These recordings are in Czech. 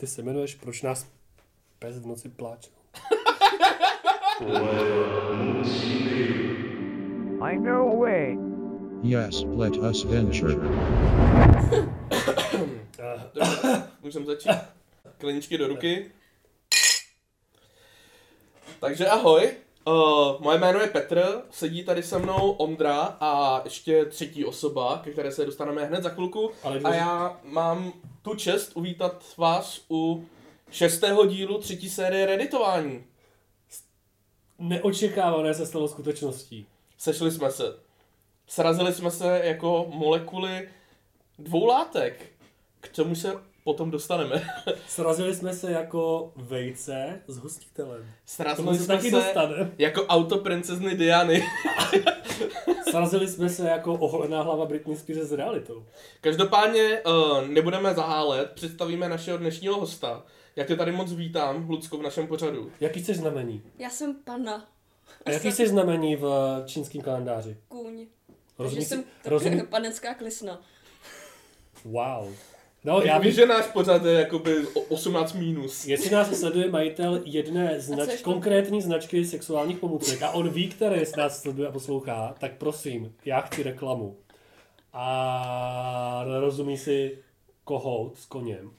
ty se jmenuješ Proč nás pes v noci pláče? I know a way. Yes, let us venture. Můžeme začít? Kleničky do ruky. Takže ahoj, uh, moje jméno je Petr, sedí tady se mnou Ondra a ještě třetí osoba, ke které se dostaneme hned za chvilku. Ale A já mám tu čest uvítat vás u šestého dílu třetí série Redditování. Neočekávané se stalo skutečností. Sešli jsme se. Srazili jsme se jako molekuly dvou látek. K čemu se potom dostaneme. Srazili jsme se jako vejce s hostitelem. Tomu Srazili se jsme taky se dostane. jako auto princezny Diany. Srazili jsme se jako oholená hlava Britney Spears s realitou. Každopádně uh, nebudeme zahálet, představíme našeho dnešního hosta. Já tě tady moc vítám, Lucko, v našem pořadu. Jaký chceš znamení? Já jsem pana. A jaký chceš znamení v čínském kalendáři? Kůň. Takže Rozumí jsem si, taková rozumí, panenská klisna. wow. No, Já bych, že náš pořad je jakoby o- 18 minus. jestli nás sleduje majitel jedné znač, konkrétní značky sexuálních pomůcek a on ví, které z nás sleduje a poslouchá, tak prosím, já chci reklamu. A rozumí si kohout s koněm.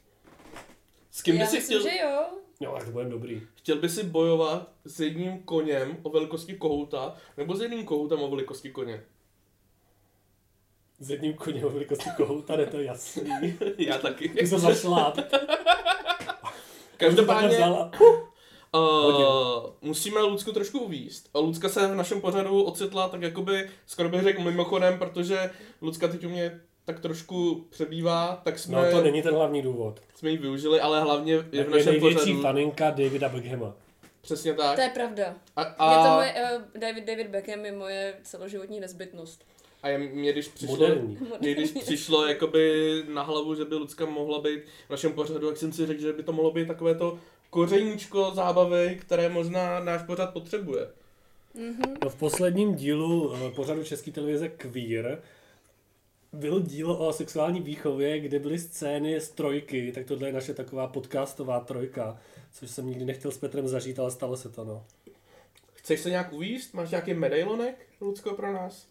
S kým by Já si myslím, chtěl, že jo. Jo, tak to bude dobrý. chtěl by si bojovat s jedním koněm o velikosti kohouta, nebo s jedním kohoutem o velikosti koně? S jedním koněm velikosti kohouta, ne to je jasný. Já taky. Ty se zašláp. Každopádně uh, musíme Lucku trošku uvíst. A Lucka se v našem pořadu ocitla tak jakoby, skoro bych řekl mimochodem, protože Lucka teď u mě tak trošku přebývá, tak jsme, No to není ten hlavní důvod. jsme ji využili, ale hlavně je v Je našem největší pořadu. faninka Davida Beckhama. Přesně tak. To je pravda. A, A... a, Je to moje, uh, David, David Beckham je moje celoživotní nezbytnost. A je, mě když přišlo, Moderní. mě když přišlo jakoby na hlavu, že by Lucka mohla být v našem pořadu, tak jsem si řekl, že by to mohlo být takové to kořeníčko zábavy, které možná náš pořad potřebuje. No v posledním dílu eh, pořadu České televize Queer byl díl o sexuální výchově, kde byly scény z trojky, tak tohle je naše taková podcastová trojka, což jsem nikdy nechtěl s Petrem zažít, ale stalo se to, no. Chceš se nějak uvíst? Máš nějaký medailonek, Lucko, pro nás?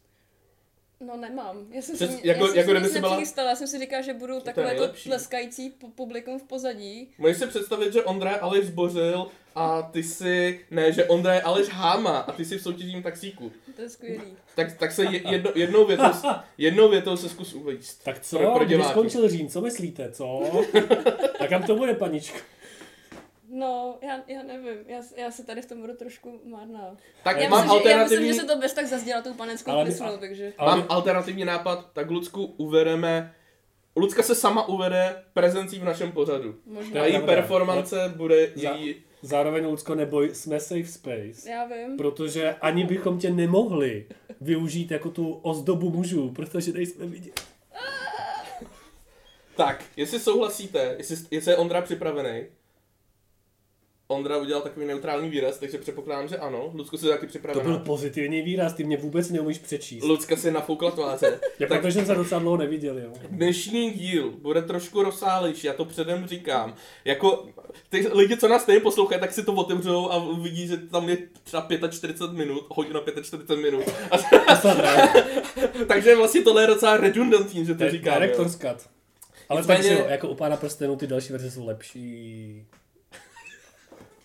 No nemám. Já jsem Přes- si, jako- já jsem jako nic si byla-. Já jsem si říkala, že budu takové to nejlepší. tleskající pu- publikum v pozadí. Můžeš si představit, že Ondra je Aleš Zbořil a ty si, ne, že Ondra je Aleš Háma a ty si v soutěžním taxíku. To je skvělý. Tak, tak se je- jedno, jednou, větou, jednou větou se zkus uvíst. Tak co, Pro- pro když skončil říjn, co myslíte, co? tak kam to bude, paničko? No, já, já nevím. Já, já se tady v tom budu trošku marná. Tak Já mám myslím, že, já myslím, alternativní, že se to bez tak zazděla tou panenskou Ale klisnou, takže... Ale mám alternativní nápad, tak Lucku uvedeme, Lucka se sama uvede prezencí v našem pořadu. Možná. A její performance bude Za- její... zároveň, Lucko, neboj, jsme safe space. Já vím. Protože ani bychom tě nemohli využít jako tu ozdobu mužů, protože nejsme vidět. Tak, jestli souhlasíte, jestli, jestli je Ondra připravený, Ondra udělal takový neutrální výraz, takže předpokládám, že ano. Lucko si taky To připravená. byl pozitivní výraz, ty mě vůbec neumíš přečíst. Lucka si nafoukla tváře. Já tak protože jsem se docela dlouho neviděl, jo. dnešní díl bude trošku rozsálejší, já to předem říkám. Jako ty lidi, co nás tady poslouchají, tak si to otevřou a uvidí, že tam je třeba 45 minut, hodina 45 minut. To takže vlastně tohle je docela redundantní, že To to říkám. jo. Director's cut. Ale Nicméně- takže jo, jako u pána prstenů ty další verze jsou lepší.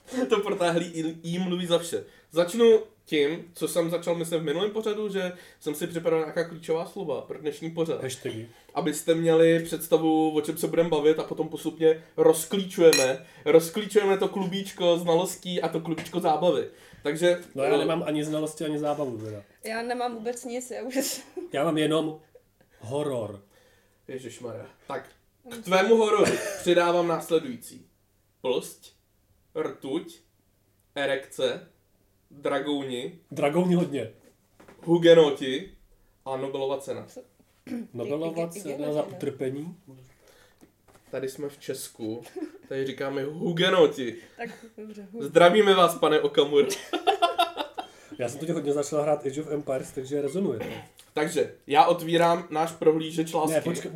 to protáhlý i, mluví za vše. Začnu tím, co jsem začal myslím v minulém pořadu, že jsem si připravil nějaká klíčová slova pro dnešní pořad. Hashtagy. Abyste měli představu, o čem se budeme bavit a potom postupně rozklíčujeme. Rozklíčujeme to klubíčko znalostí a to klubíčko zábavy. Takže No já nemám ani znalosti, ani zábavu teda. Já nemám vůbec nic, já už... Já mám jenom horor. Ježišmarja. Tak, k tvému hororu přidávám následující. Plst, rtuť, erekce, dragouni, Dragouni hodně. hugenoti a Nobelova cena. Nobelova cena za utrpení. Tady jsme v Česku, tady říkáme hugenoti. Tak, dobře. Zdravíme vás, pane Okamura. Já jsem teď hodně začal hrát Age of Empires, takže rezonuje to. Takže, já otvírám náš prohlížeč lásky. Ne, počkej,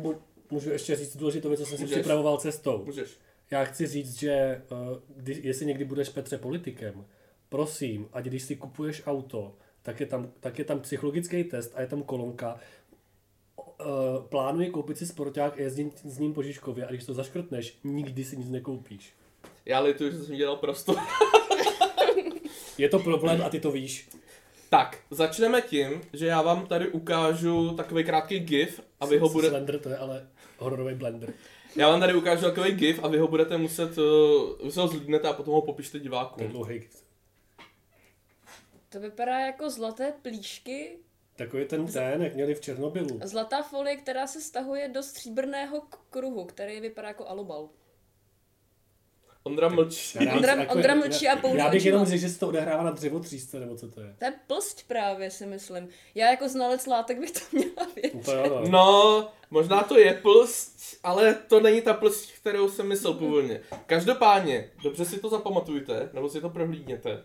můžu ještě říct důležitou věc, co jsem si Můžeš. připravoval cestou. Můžeš. Já chci říct, že uh, kdy, jestli někdy budeš Petře politikem, prosím, ať když si kupuješ auto, tak je tam, tak je tam psychologický test a je tam kolonka. Uh, plánuji koupit si sporták a jezdit s ním po Žižkově a když to zaškrtneš, nikdy si nic nekoupíš. Já lituju, že jsem dělal prostor. Je to problém a ty to víš. tak, začneme tím, že já vám tady ukážu takový krátký gif a vy ho bude... Slender to je ale hororový blender. Já vám tady ukážu takový gif a vy ho budete muset, uh, vy se ho zlídnete a potom ho popište To je divákům. To vypadá jako zlaté plíšky, Takový ten ten, jak měli v Černobylu. zlatá folie, která se stahuje do stříbrného kruhu, který vypadá jako alubal. Ondra mlčí. Já Ondra- jako- Ondra mlčí a pouze Já bych jenom řekl, že se to odehrává na dřevotřísce, nebo co to je. To je plst právě, si myslím. Já jako znalec látek bych to měla vědět. To jo, no. No, možná to je plst, ale to není ta plst, kterou jsem myslel původně. Každopádně, dobře si to zapamatujte, nebo si to prohlídněte.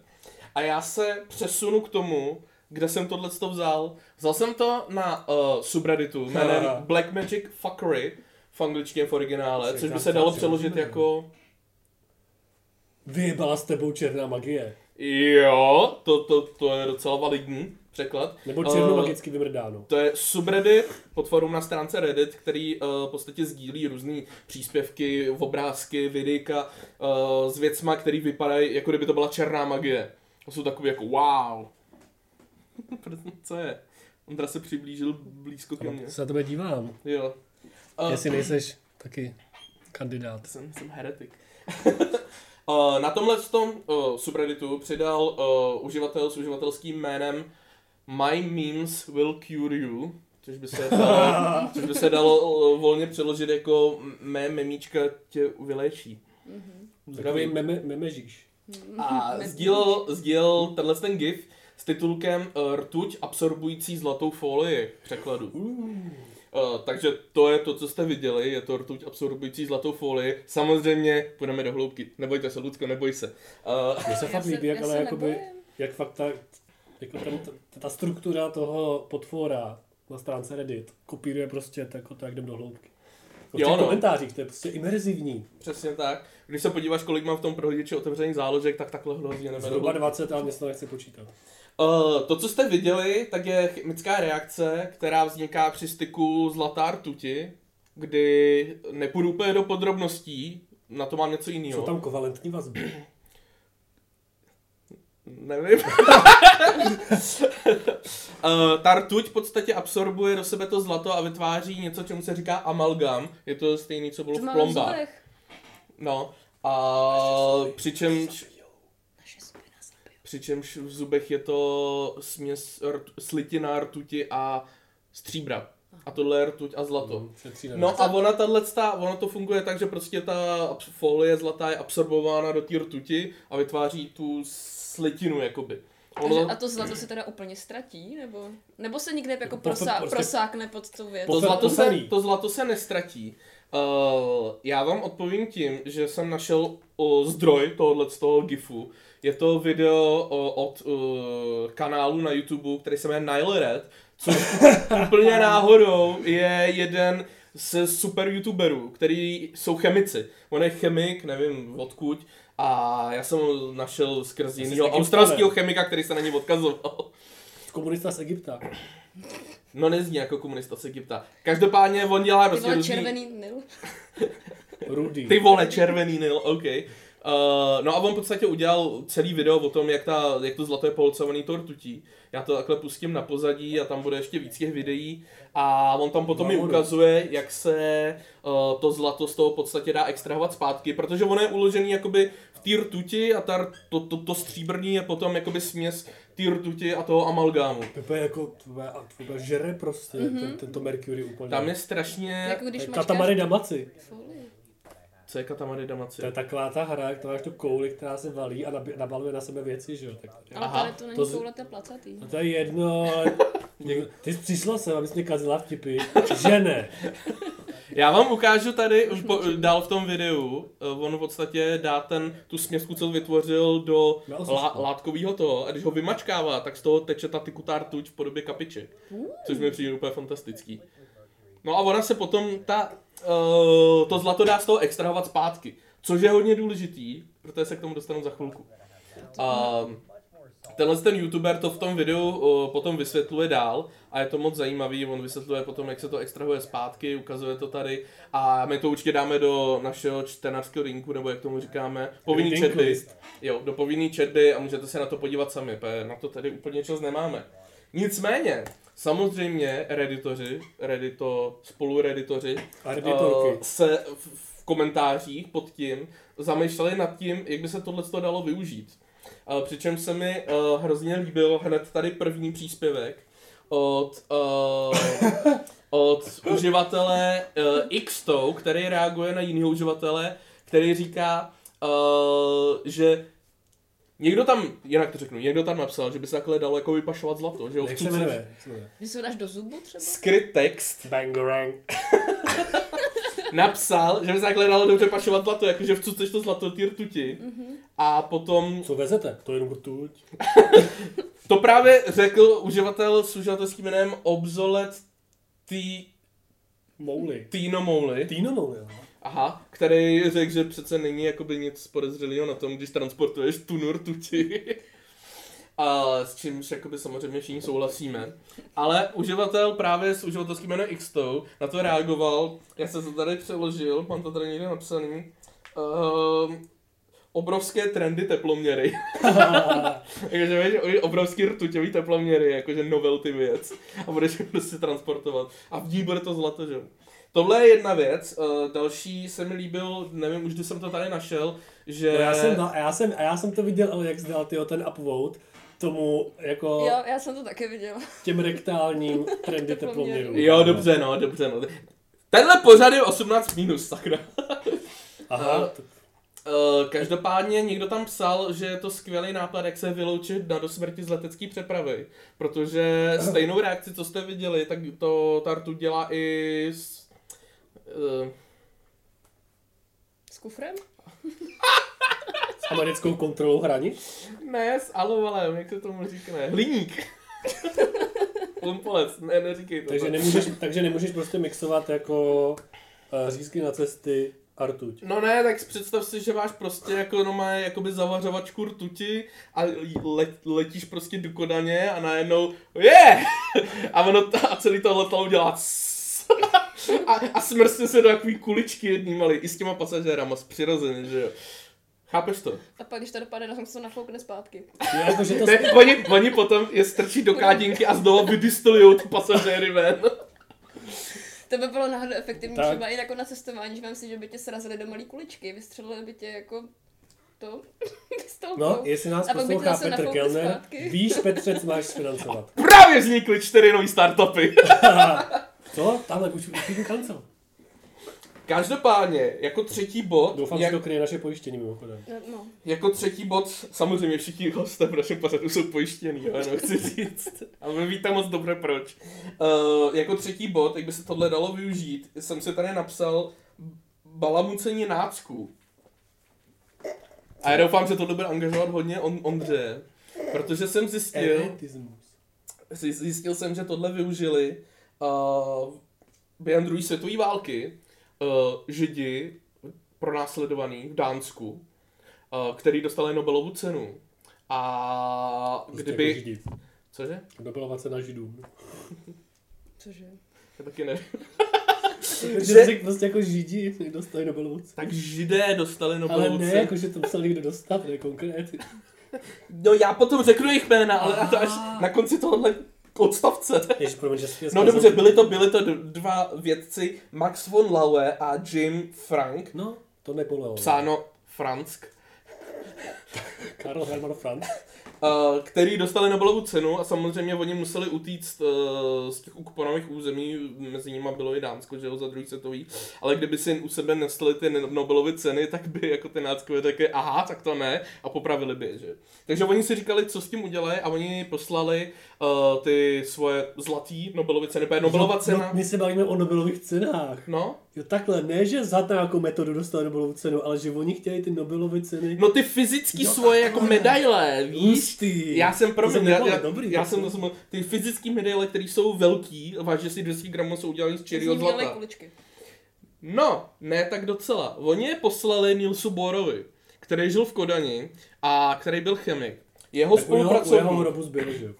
A já se přesunu k tomu, kde jsem tohle vzal. Vzal jsem to na uh, subredditu jménem Black Magic Fuckery v angličtině v originále, což by se dalo přeložit jako... Vyjebala s tebou černá magie. Jo, to, to, to je docela validní překlad. Nebo Eh, černomagicky vymrdáno. To je subreddit, podforum na stránce Reddit, který uh, v podstatě sdílí různé příspěvky, obrázky, videjka uh, s věcma, který vypadají, jako kdyby to byla černá magie. To jsou takový jako wow. Co je? Ondra se přiblížil blízko ke mně. Se na tebe dívám. Jo. Uh, Jestli nejseš taky kandidát. jsem, jsem heretik. uh, na tomhle tom uh, subredditu přidal uh, uživatel s uživatelským jménem My memes will cure you, což by se dalo, což by se dalo uh, volně přeložit jako mé memíčka tě vyléčí. Takový Zdravím. meme, memežíš. A sdílel, sdílel tenhle ten gif s titulkem Rtuť absorbující zlatou folii v překladu. Uh, takže to je to, co jste viděli, je to rtuť absorbující zlatou folii. Samozřejmě půjdeme do hloubky. Nebojte se, Lucko, neboj se. Uh, Mně se fakt líbí, jak, ale jakoby, nebojím. jak fakt ta, jako ten, ta, ta struktura toho potvora na stránce Reddit kopíruje prostě to, jako to, jak jdem do hloubky. V Jo, těch no. komentářích, to je prostě imerzivní. přesně tak. Když se podíváš, kolik mám v tom prohlížeči otevřených záložek, tak takhle hrozně neberu. Zhruba 20, ale mě se to nechce počítat. Uh, to, co jste viděli, tak je chemická reakce, která vzniká při styku zlatá rtuti, kdy nepůjdu úplně do podrobností, na to mám něco Jsou jiného. tam kovalentní vazby. Nevím. uh, ta rtuť v podstatě absorbuje do sebe to zlato a vytváří něco, čemu se říká amalgam. Je to stejný, co bylo To v plombách. No. A přičemž, Naše zuby nás zabijou. Přičemž v zubech je to směs rt, slitina rtuti a stříbra. A tohle je rtuť a zlato. Na No a ona tahle, ono to funguje tak, že prostě ta folie zlatá je absorbována do té rtuti a vytváří tu slitinu jakoby. Takže, a to zlato se teda úplně ztratí? Nebo, nebo se někde jako prosá, prostě- prosákne pod tu věc? To zlato, se, to zlato se nestratí. Uh, já vám odpovím tím, že jsem našel uh, zdroj tohohle z toho gifu. Je to video uh, od uh, kanálu na YouTube, který se jmenuje Nile Red, což úplně náhodou je jeden ze super youtuberů, který jsou chemici. On je chemik, nevím odkud, a já jsem ho našel skrz jiného z australského chemika, který se na něj odkazoval. Komunista z Egypta. No nezní jako komunista z Egypta. Každopádně on dělá Ty prostě vole, různý... červený nil. Rudy. Ty vole, červený nil, OK. Uh, no a on v podstatě udělal celý video o tom, jak, ta, jak to zlato je polcovaný tou rtutí. Já to takhle pustím na pozadí a tam bude ještě víc těch videí. A on tam potom mi Nahoru. ukazuje, jak se uh, to zlato z toho v podstatě dá extrahovat zpátky, protože ono je uložený jakoby v té rtuti a ta, to, to, to stříbrný je potom jakoby směs té rtuti a toho amalgámu. To je jako, tvoje, a tvoje žere prostě, Mhm. mm-hmm. ten, tento Mercury úplně. Tam je strašně... Jako když máš Katamari Damacy. Co je Katamari Damacy? To je taková ta hra, jak to máš tu kouli, která se valí a nabi- nabaluje na sebe věci, že jo? Tak, Ale Aha, tady to není to z- koule, to je placatý. no to je jedno. Ty jsi přišla sem, abys mě kazila vtipy, že ne. Já vám ukážu tady už po, dál v tom videu, eh, on v podstatě dá ten, tu směsku, co vytvořil do lá, osisko. látkového toho a když ho vymačkává, tak z toho teče ta tikutá rtuť v podobě kapiček, což mi přijde úplně fantastický. No a ona se potom, ta, uh, to zlato dá z toho extrahovat zpátky, což je hodně důležitý, protože se k tomu dostanu za chvilku. A tenhle ten youtuber to v tom videu o, potom vysvětluje dál a je to moc zajímavý, on vysvětluje potom, jak se to extrahuje zpátky, ukazuje to tady a my to určitě dáme do našeho čtenářského rinku, nebo jak tomu říkáme, povinný list. Jo, do povinný četby a můžete se na to podívat sami, protože na to tady úplně čas nemáme. Nicméně, samozřejmě reditoři, redito, spolureditoři, eh, se v, v komentářích pod tím zamýšleli nad tím, jak by se tohle dalo využít. Uh, přičemž se mi uh, hrozně líbil hned tady první příspěvek od, uh, od uživatele uh, Xto, který reaguje na jiného uživatele, který říká, uh, že někdo tam, jinak to řeknu, někdo tam napsal, že by se takhle dalo jako vypašovat zlato, že jo? Jak se jmenuje? Se? Že ho dáš do zubu třeba? Skryt text Bangarang. napsal, že by se takhle dalo dobře pašovat zlato, jakože vcuceš to zlato ty rtuti. A potom Co vezete? To je jenom rtuť. to právě řekl uživatel s uživatelským jménem Obsolet T- Mouly. Tino Mouly. Týno mouly, jo. Aha, který řekl, že přece není jakoby nic podezřelého na tom, když transportuješ tunu rtuti. A s čímž jakoby samozřejmě všichni souhlasíme. Ale uživatel právě s uživatelským jménem Xto na to reagoval, já jsem to tady přeložil, mám to tady někde napsaný. Uh, obrovské trendy teploměry. jakože víš, oni obrovský rtuťový teploměry, jakože novelty věc. A budeš je prostě transportovat. A v ní bude to zlato, že jo. Tohle je jedna věc. Uh, další se mi líbil, nevím už, kdy jsem to tady našel, že... No já jsem, a já jsem, a já jsem to viděl, ale jak zdal tyho ten upvote tomu jako Jo, já jsem to taky viděla. těm rektálním trendy Teploměrů. Jo, dobře, no, dobře, no. Tenhle pořad je 18 minus, sakra. Aha, Uh, každopádně někdo tam psal, že je to skvělý nápad, jak se vyloučit na dosmrti z letecké přepravy. Protože stejnou reakci, co jste viděli, tak to Tartu dělá i s... Uh, S kufrem? s americkou kontrolou hranic. ne, s alovalem, jak se tomu říká, ne, hliník. Lumpolec, ne, neříkej to. Takže nemůžeš, takže nemůžeš prostě mixovat jako uh, řízky na cesty a rtuť. No ne, tak si představ si, že máš prostě jako no má jakoby zavařovačku rtuti a le, letíš prostě do Kodaně a najednou je! Yeah! A ono a celý to letadlo dělá. A, a smrstne se do takový kuličky jedný malý, i s těma pasažérama, přirozeně, že jo. Chápeš to? A pak, když to dopadne, tak se to nafoukne zpátky. Jo, jako, že to Ne, oni, oni potom je strčí do kádinky a znovu vydistolujou ty pasažéry ven. To by bylo náhodou efektivní Tak. třeba i jako na cestování, že vám si, že by tě srazili do malý kuličky, vystřelili by tě jako to pistolkou. No, jestli nás poslouchá Petr Kellner, zpátky. víš, Petře, co máš financovat. Právě vznikly čtyři nový startupy. Co? Tamhle už už kancel. Každopádně, jako třetí bod, Doufám, jak, že to kryje naše pojištění mimochodem. No, no. Jako třetí bod, samozřejmě všichni hosté v našem pořadu jsou pojištěný, ale no, chci říct. A vy víte moc dobře proč. Uh, jako třetí bod, jak by se tohle dalo využít, jsem si tady napsal balamucení nácků. A já doufám, že tohle bude angažovat hodně on, Ondře. Protože jsem zjistil, zjistil jsem, že tohle využili uh, během druhé světové války uh, židi pronásledovaný v Dánsku, uh, který dostali Nobelovu cenu. A Prostě kdyby... Jako židi. Cože? Nobelova cena židům. Cože? Já taky ne. Že řekl prostě jako židi dostali Nobelovu cenu. Tak židé dostali Ale Nobelovu ne, cenu. jako že to musel někdo dostat, ne konkrétně. No já potom řeknu jejich jména, ale to až na konci tohohle odstavce. Ježiš, promiň, že No dobře, byli to, byli to dva vědci, Max von Laue a Jim Frank. No, to nebolelo. Psáno Fransk. Karl Hermann Franz. Který dostali Nobelovu cenu a samozřejmě oni museli utíct uh, z těch okupovaných území, mezi nimi bylo i Dánsko, že jo, za druhý světový, ale kdyby si u sebe nestali ty Nobelovy ceny, tak by jako ty náckové řekli, aha, tak to ne, a popravili by je, že. Takže oni si říkali, co s tím udělají a oni poslali uh, ty svoje zlatý Nobelovy ceny, protože Nobelova Jo, cena, No, my se bavíme o Nobelových cenách. no, Jo, takhle, ne, že za nějakou metodu dostali Nobelovu cenu, ale že oni chtějí ty Nobelovy ceny. no ty fyzický Jo, svoje jako medaile, víš, Hustý. Já jsem pro jsem já, dobrý, já jsem to- jsem, ty fyzické medaile, které jsou velký, vážně si 200 gramů, jsou udělané z čirého zlata. kuličky. No, ne tak docela. Oni je poslali Nilsu Borovi, který žil v Kodani a který byl chemik. Jeho Tak u jeho, u jeho spolupracovník... hrobu zbyli, že jo.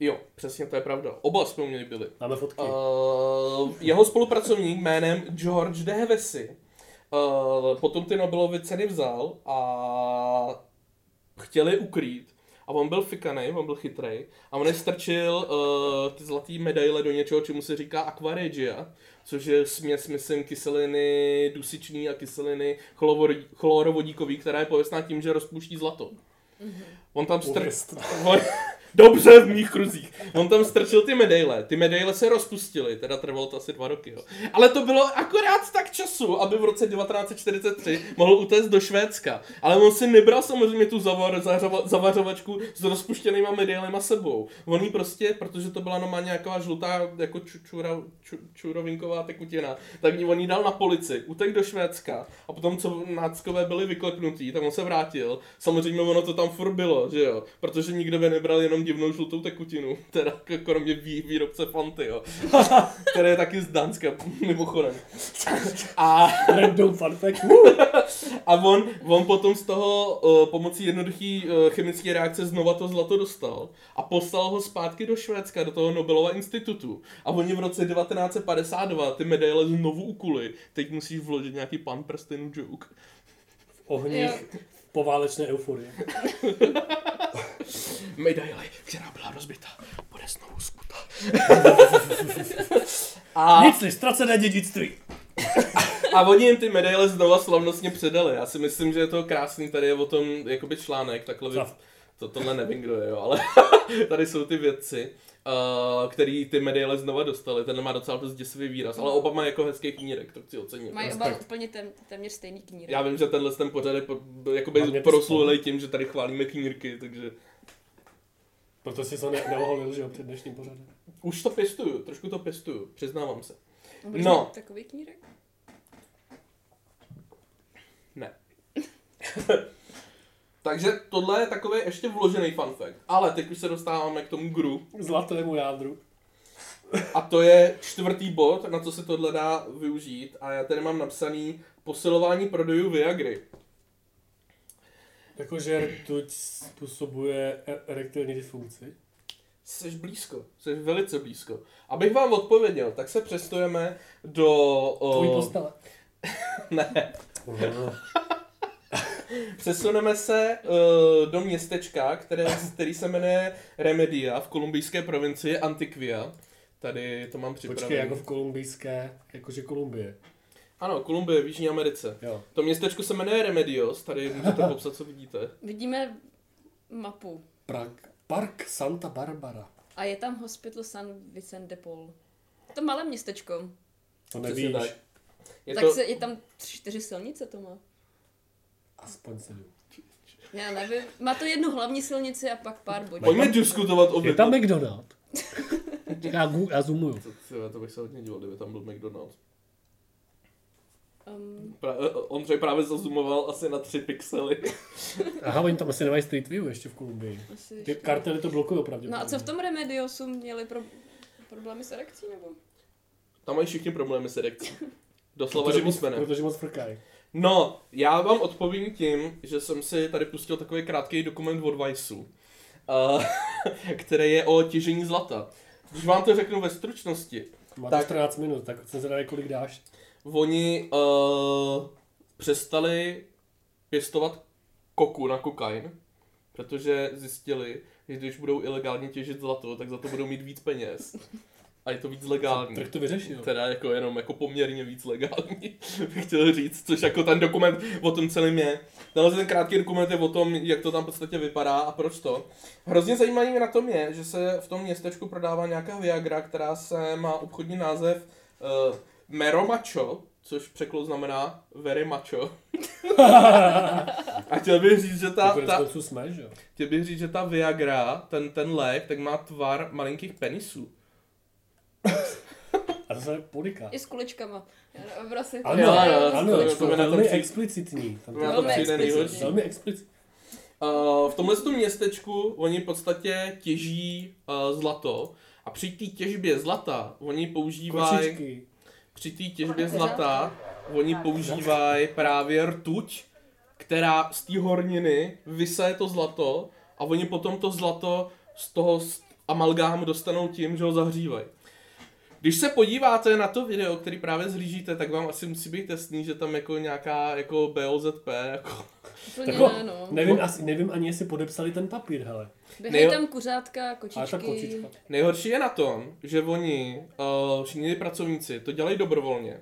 Jo, přesně to je pravda. Oba jsme u něj byli. Máme fotky. Uh, jeho spolupracovník jménem George de Hevesy uh, potom ty Nobelovy ceny vzal a chtěli ukrýt. A on byl fikaný, on byl chytrej. A on je strčil uh, ty zlatý medaile do něčeho, čemu se říká aquaregia, což je směs, myslím, kyseliny dusičný a kyseliny chlorovodí- chlorovodíkový, která je pověstná tím, že rozpouští zlato. On tam strčil... Dobře, v mých kruzích. On tam strčil ty medaile. Ty medaile se rozpustily, teda trvalo to asi dva roky. Jo. Ale to bylo akorát tak času, aby v roce 1943 mohl utéct do Švédska. Ale on si nebral samozřejmě tu zavar, zařava, zavařovačku s rozpuštěnýma medailema sebou. On jí prostě, protože to byla normálně nějaká žlutá, jako ču, čura, ču, čurovinková tekutina, tak on jí dal na polici, utek do Švédska a potom, co náckové byli vyklepnutí, tak on se vrátil. Samozřejmě ono to tam furt bylo, že jo, protože nikdo by nebral jenom divnou žlutou tekutinu, teda kromě vý, výrobce Fanty, jo, který je taky z Dánska, mimochodem. A Random fun fact. a on, on potom z toho uh, pomocí jednoduché uh, chemické reakce znova to zlato dostal a poslal ho zpátky do Švédska, do toho Nobelova institutu. A oni v roce 1952 ty medaile znovu ukuli. Teď musíš vložit nějaký pan prstenů joke. V ohních poválečné euforie. Medaile, která byla rozbita, bude znovu skuta. a, Nic ztracené dědictví. a oni jim ty medaile znova slavnostně předali. Já si myslím, že je to krásný, tady je o tom jakoby článek, takhle vy, Co? to, tohle nevím, kdo je, jo, ale tady jsou ty věci, uh, který ty medaile znova dostali. Ten má docela dost děsivý výraz, ale oba mají jako hezký knírek, to chci ocenit. Mají oba úplně tém, téměř stejný kníry. Já vím, že tenhle ten pořad je po- jakoby proslulej tím, že tady chválíme knírky, takže Proto si to ne- neoholil, že jo, před dnešním pořadem. už to pěstuju, trošku to pěstuju, přiznávám se. Budeš no. mít Takový knírek? Ne. Takže tohle je takový ještě vložený fun fact. Ale teď už se dostáváme k tomu gru. Zlatému jádru. A to je čtvrtý bod, na co se tohle dá využít. A já tady mám napsaný posilování prodejů Viagry. Jakože rtuť způsobuje erektilní dysfunkci. Jsi blízko, jsi velice blízko. Abych vám odpověděl, tak se přestujeme do... Tvůj O, postele. ne, přesuneme se uh, do městečka, které, který se jmenuje Remedia v kolumbijské provincii Antiquia. Tady to mám připravené. Počkej, jako v kolumbijské, jakože Kolumbie. Ano, Kolumbie v Jižní Americe. Jo. To městečko se jmenuje Remedios, tady můžete popsat, co vidíte. Vidíme mapu. Park, Park Santa Barbara. A je tam Hospital San Vicente de Paul. To malé městečko. To nevíš. tak. Je tak to, se, je tam čtyři silnice to má. Aspoň se Já nevím. Má to jednu hlavní silnici a pak pár bodí. Pojďme diskutovat o Je tam McDonald. já, gu, já zoomuju. To, to, bych se hodně díval, kdyby tam byl McDonald's. Um, Pra, Ondřej právě zazumoval asi na 3 pixely. Aha, oni tam asi nemají Street View ještě v Kolumbii. asi Ty ještě. kartely to blokují opravdu. No a co v tom Remediosu měli pro... problémy s erekcí nebo? Tam mají všichni problémy s erekcí. Doslova Protože do moc, protože moc frkají. No, já vám odpovím tím, že jsem si tady pustil takový krátký dokument od Viceu, uh, který je o těžení zlata. Když vám to řeknu ve stručnosti, Máte Tak. 14 minut, tak jsem zvědavý, kolik dáš. oni uh, přestali pěstovat koku na kokain, protože zjistili, že když budou ilegálně těžit zlato, tak za to budou mít víc peněz. A je to víc legální. Tak to vyřešil. Teda jako jenom jako poměrně víc legální, bych chtěl říct, což jako ten dokument o tom celém je. Tenhle ten krátký dokument je o tom, jak to tam v podstatě vypadá a proč to. Hrozně zajímavý na tom je, že se v tom městečku prodává nějaká Viagra, která se má obchodní název uh, Mero Macho, což překlad znamená very macho. a chtěl bych říct, že ta, ta, jsme, že chtěl bych říct, že ta Viagra, ten, ten lék, tak má tvar malinkých penisů. A to se poliká. I s kuličkama. Prostě- Ano, Jo, jo, ano, to- to, to je velmi explicitní. Tam to Na je to Velmi explicitní. velmi explicitní. Uh, v tomhle tom městečku oni v podstatě těží uh, zlato a při té těžbě zlata oni používají při té těžbě zlata oni používají právě rtuť, která z té horniny vysaje to zlato a oni potom to zlato z toho amalgámu dostanou tím, že ho zahřívají. Když se podíváte na to video, který právě zhlížíte, tak vám asi musí být jasný, že tam jako nějaká jako BOZP, jako Úplně Tako, ne, no. nevím, asi, nevím ani, jestli podepsali ten papír, hele. Běhají Nejo- tam kuřátka, Ale ta kočičky. kočička. Nejhorší je na tom, že oni, uh, všichni pracovníci, to dělají dobrovolně.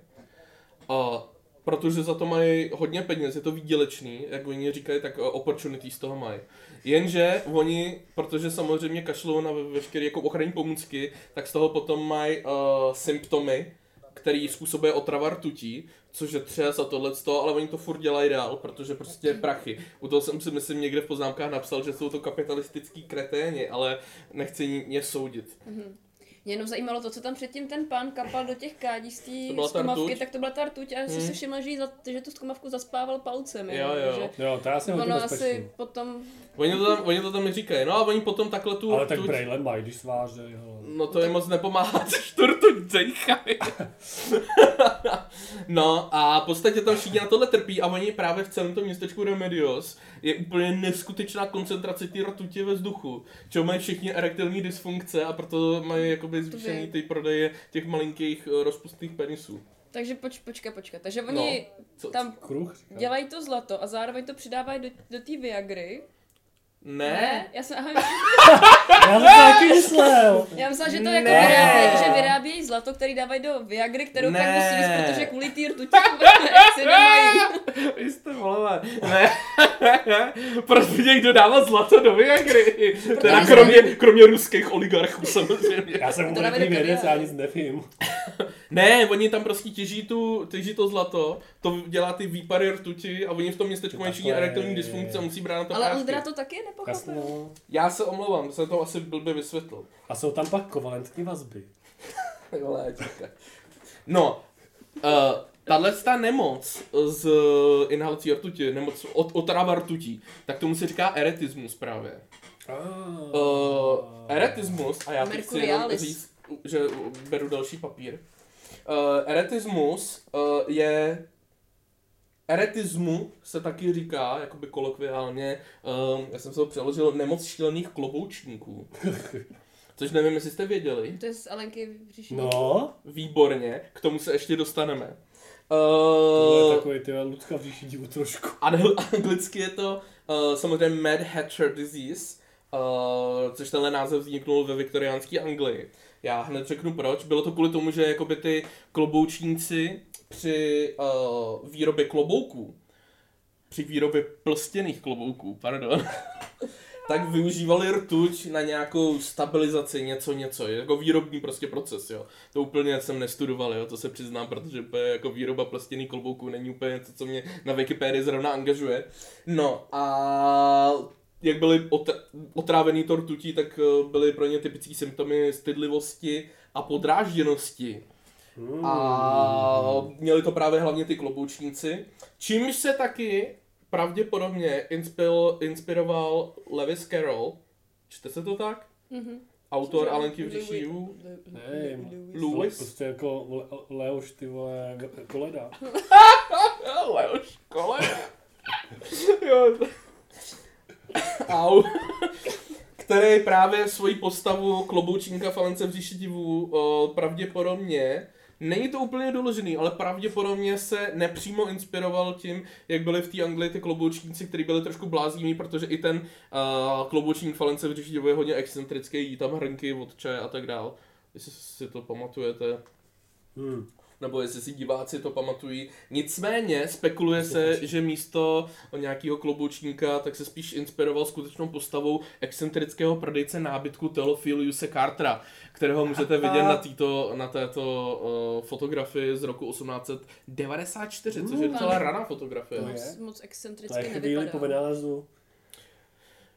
Uh, protože za to mají hodně peněz, je to výdělečný, jak oni říkají, tak uh, opportunity z toho mají. Jenže oni, protože samozřejmě kašlou na ve- veškeré jako ochranní pomůcky, tak z toho potom mají uh, symptomy, který způsobuje otrava rtutí, což je třes a tohle ale oni to furt dělají dál, protože prostě prachy. U toho jsem si myslím někde v poznámkách napsal, že jsou to kapitalistický kreténi, ale nechci je soudit. Mě jenom zajímalo to, co tam předtím ten pán kapal do těch kádí z té rtuť? tak to byla ta rtuť a já jsem Hmm. si všimla, že, za, že tu zkumavku zaspával palcem. Jo, jo. Že Jo, to asi hodně ono bezpečný. asi potom... Oni to tam, oni to tam říkají, no a oni potom takhle tu... Ale tak tu brejle mají, když sváře, jo. No to jim moc nepomáhá, když tu rtuť dejchají. no a v podstatě tam všichni na tohle trpí a oni právě v celém tom městečku Remedios je úplně neskutečná koncentrace té rtuti ve vzduchu. Čeho mají všichni erektilní dysfunkce a proto mají jakoby zvýšený vím. ty prodeje těch malinkých eh, rozpustných penisů. Takže poč, počkej, počkej. Takže oni Co- tam Kruh, říkám. dělají to zlato a zároveň to přidávají do, do té Viagry. Ne, Já jsem, aha, Já jsem to taky myslel. já myslela, že to jako Ne. vyrábějí, že vyrábějí zlato, který dávají do Viagry, kterou pak Ne. musí jíst, protože kvůli té rtuti si nemají. Vy jste volové. Ne. Proč by někdo dával zlato do Viagry? Teda kromě, kromě ruských oligarchů samozřejmě. Já jsem do vědec, já nic nevím. Ne, oni tam prostě těží, tu, těží to zlato, to dělá ty výpary rtuti a oni v tom městečku mají všichni erektilní dysfunkce a musí brát na to Ale prášky. Ondra to taky nepochopil. Jasno. Já se omlouvám, jsem to asi blbě vysvětlil. A jsou tam pak kovalentní vazby. No, uh, tahle ta nemoc z inhalací rtuti, nemoc od, otrava rtutí, tak tomu se říká eretismus právě. Uh, eretismus, a já teď chci jenom Mercurialis. říct, že beru další papír. Uh, eretismus uh, je Eretismu se taky říká, jakoby kolokviálně, um, já jsem se to přeložil, nemoc šílených kloboučníků. Což nevím, jestli jste věděli. To je z Alenky Říšiny. No, Výborně, k tomu se ještě dostaneme. to je Uh, takový ty Lucka říši divu trošku. anglicky je to uh, samozřejmě Mad Hatter Disease, uh, což tenhle název vzniknul ve viktoriánské Anglii. Já hned řeknu proč. Bylo to kvůli tomu, že jakoby ty kloboučníci při uh, výrobě klobouků, při výrobě plstěných klobouků, pardon, tak využívali rtuť na nějakou stabilizaci, něco, něco, jako výrobní prostě proces, jo. To úplně jsem nestudoval, jo, to se přiznám, protože úplně jako výroba plstěných klobouků není úplně něco, co mě na Wikipedii zrovna angažuje. No a jak byli ot- otrávený to rtutí, tak eh, byly pro ně typické symptomy stydlivosti a podrážděnosti. A měli to právě hlavně ty kloboučníci. Čímž se taky pravděpodobně inspil, inspiroval Lewis Carroll. Čte se to tak? Mhm. Autor? Alenky v? Nevím. Louis? Prostě jako Le- Leoš, ty vole, koleda. Leoš Kole. jo. Au. Který právě svoji postavu kloboučníka Falence v říši divů o, pravděpodobně Není to úplně doložený, ale pravděpodobně se nepřímo inspiroval tím, jak byli v té Anglii ty kloboučníci, kteří byli trošku blázniví, protože i ten uh, kloboučník Falence v říši je hodně excentrický, jí tam hrnky od čaje a tak dál. Jestli si to pamatujete Hmm. Nebo jestli si diváci to pamatují. Nicméně spekuluje se, že místo nějakého kloboučníka, tak se spíš inspiroval skutečnou postavou excentrického prodejce nábytku Theophiliuse Cartera, kterého můžete vidět na, týto, na této uh, fotografii z roku 1894, což je docela raná fotografie. To je. Moc, moc To excentricky je chvíli po nevypadá. vynálezu.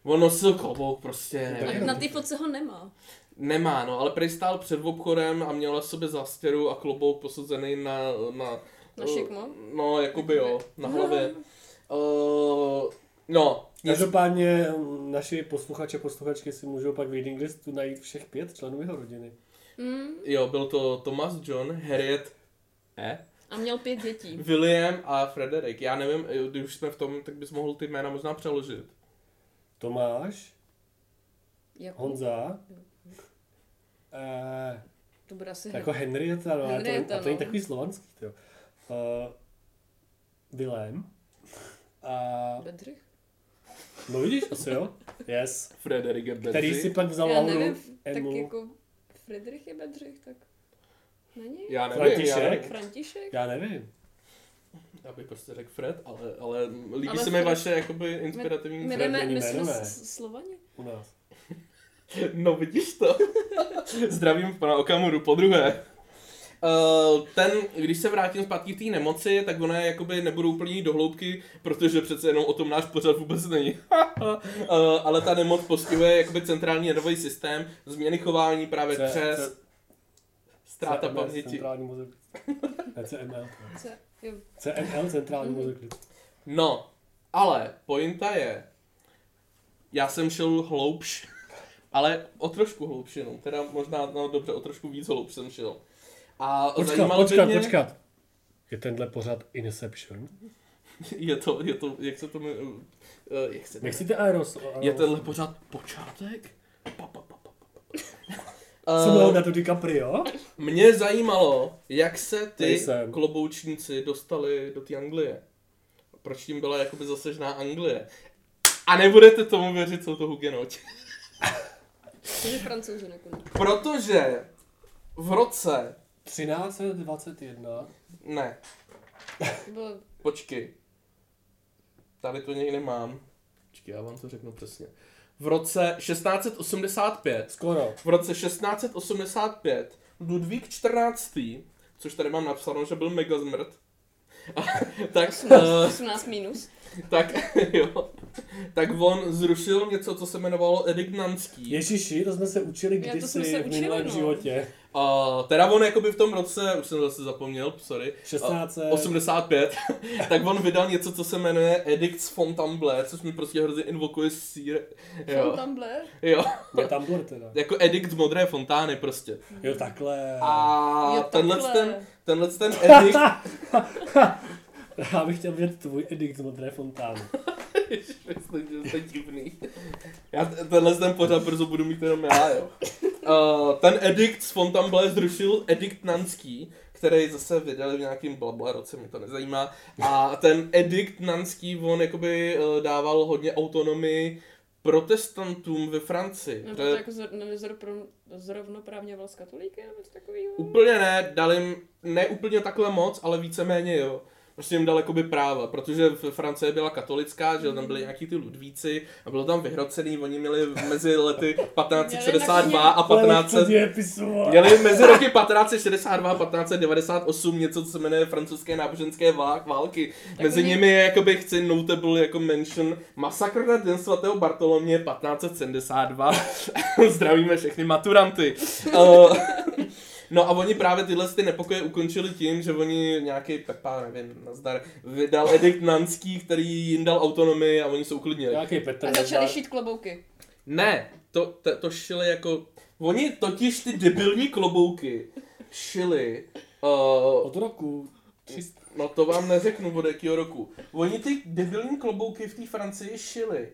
On nosil klobouk prostě, nevím. Na té fotce ho nemá. Nemá, no, ale prý stál před obchodem a měl na sobě zastěru a klobouk posazený na... Na, Na šikmo? No, jakoby jo, na hlavě. Uh, no, Každopádně mm, naši posluchači a posluchačky si můžou pak v reading listu najít všech pět členů jeho rodiny. Hmm. jo, byl to Thomas John, Harriet, Ne? A měl pět dětí. William a Frederick. Já nevím, když už jsme v tom, tak bys mohl ty jména možná přeložit. Tomáš, Jako, Honza, eh, to bude asi jako Henrietta, no, ale to, Henrietta, a to není no. takový slovanský, to. Uh, Vilém. A, Bedřich? no vidíš, asi jo. Yes. Frederick a Bedřich. Který si pak vzal Já nevím, tak Emu. jako Friedrich je Bedřich, tak není? Já nevím, František? já, nevím. František? Já nevím. já bych prostě řekl Fred, ale, ale líbí Ale se mi vaše jakoby inspirativní My, Fred. jdeme, my jsme Slovani? U nás. No vidíš to. Zdravím pana Okamuru po druhé. Uh, ten, když se vrátím zpátky k té nemoci, tak ona jakoby nebudu úplně jít do hloubky, protože přece jenom o tom náš pořad vůbec není. uh, ale ta nemoc postihuje jakoby centrální nervový systém, změny chování právě C- přes C- ztráta CML, paměti. Centrální mozek. Ne, CML. CML, centrální mozek. No, ale pointa je, já jsem šel hloubš, ale o trošku hloubš jenom, teda možná, no dobře, o trošku víc hloubš jsem šel. A Počkat, zajímalo počkat, mě, počkat. Je tenhle pořad Inception? je to, je to, jak se to jmenuje, uh, jak se to Myslíte Aeros? je tenhle pořád počátek? Pa, pa, pa, pa, pa, pa. Jsem Uh, Leonardo DiCaprio? mě zajímalo, jak se ty Nejsem. kloboučníci dostali do té Anglie. Proč tím byla jakoby zasežná Anglie. A nebudete tomu věřit, jsou to hugenoti. Francouzi nakonec. Protože v roce, 1321. ne, bylo počkej, tady to někde mám, počkej, já vám to řeknu přesně. V roce 1685, Skoro. v roce 1685 Ludvík XIV, což tady mám napsáno, že byl mega zmrt, tak, uh, 18 minus. tak, jo, tak on zrušil něco, co se jmenovalo Edikt Nanský. Ježiši, to jsme se učili kdysi se v učili, minulém no. životě. Uh, teda on jakoby v tom roce, už jsem zase zapomněl, sorry, 16. uh, 85, tak on vydal něco, co se jmenuje Edicts Fontainebleau, což mi prostě hrozně invokuje sír. Jo, Fontainebleau? jo. Je tam blur teda. Jako edikt z modré fontány prostě. Jo, takhle. A Jo, tenhle takhle. ten, tenhle ten edikt, Já bych chtěl vidět tvůj edikt z modré fontány. Myslím, že jste divný. Já tenhle ten pořád brzo budu mít jenom já, jo. Uh, ten edikt z Fontainebleau zrušil edikt Nanský, který zase vydali v nějakým blabla roce, mě to nezajímá. A ten edikt Nanský, on jakoby uh, dával hodně autonomii protestantům ve Francii. Nebo To je- jako zrovnoprávňoval s katolíky nebo takového? Úplně ne, dal jim ne úplně takhle moc, ale víceméně jo. Prostě jim dal jakoby práva, protože v Francie byla katolická, že tam byli nějaký ty ludvíci a bylo tam vyhrocený, oni měli mezi lety 1562 a 1500, měli mezi roky 1562 a 1598 něco, co se jmenuje francouzské náboženské vá- války. Mezi nimi je jakoby chci notable jako mention Masakr na den svatého Bartolomě 1572. Zdravíme všechny maturanty. No a oni právě tyhle ty nepokoje ukončili tím, že oni nějaký Pepa, nevím, nazdar, vydal edikt Nanský, který jim dal autonomii a oni se uklidnili. Nějaký Petr. A začali šít klobouky. Ne, to, to, to šili jako... Oni totiž ty debilní klobouky šili... Uh, Od roku 300. no to vám neřeknu od jakého roku. Oni ty debilní klobouky v té Francii šili.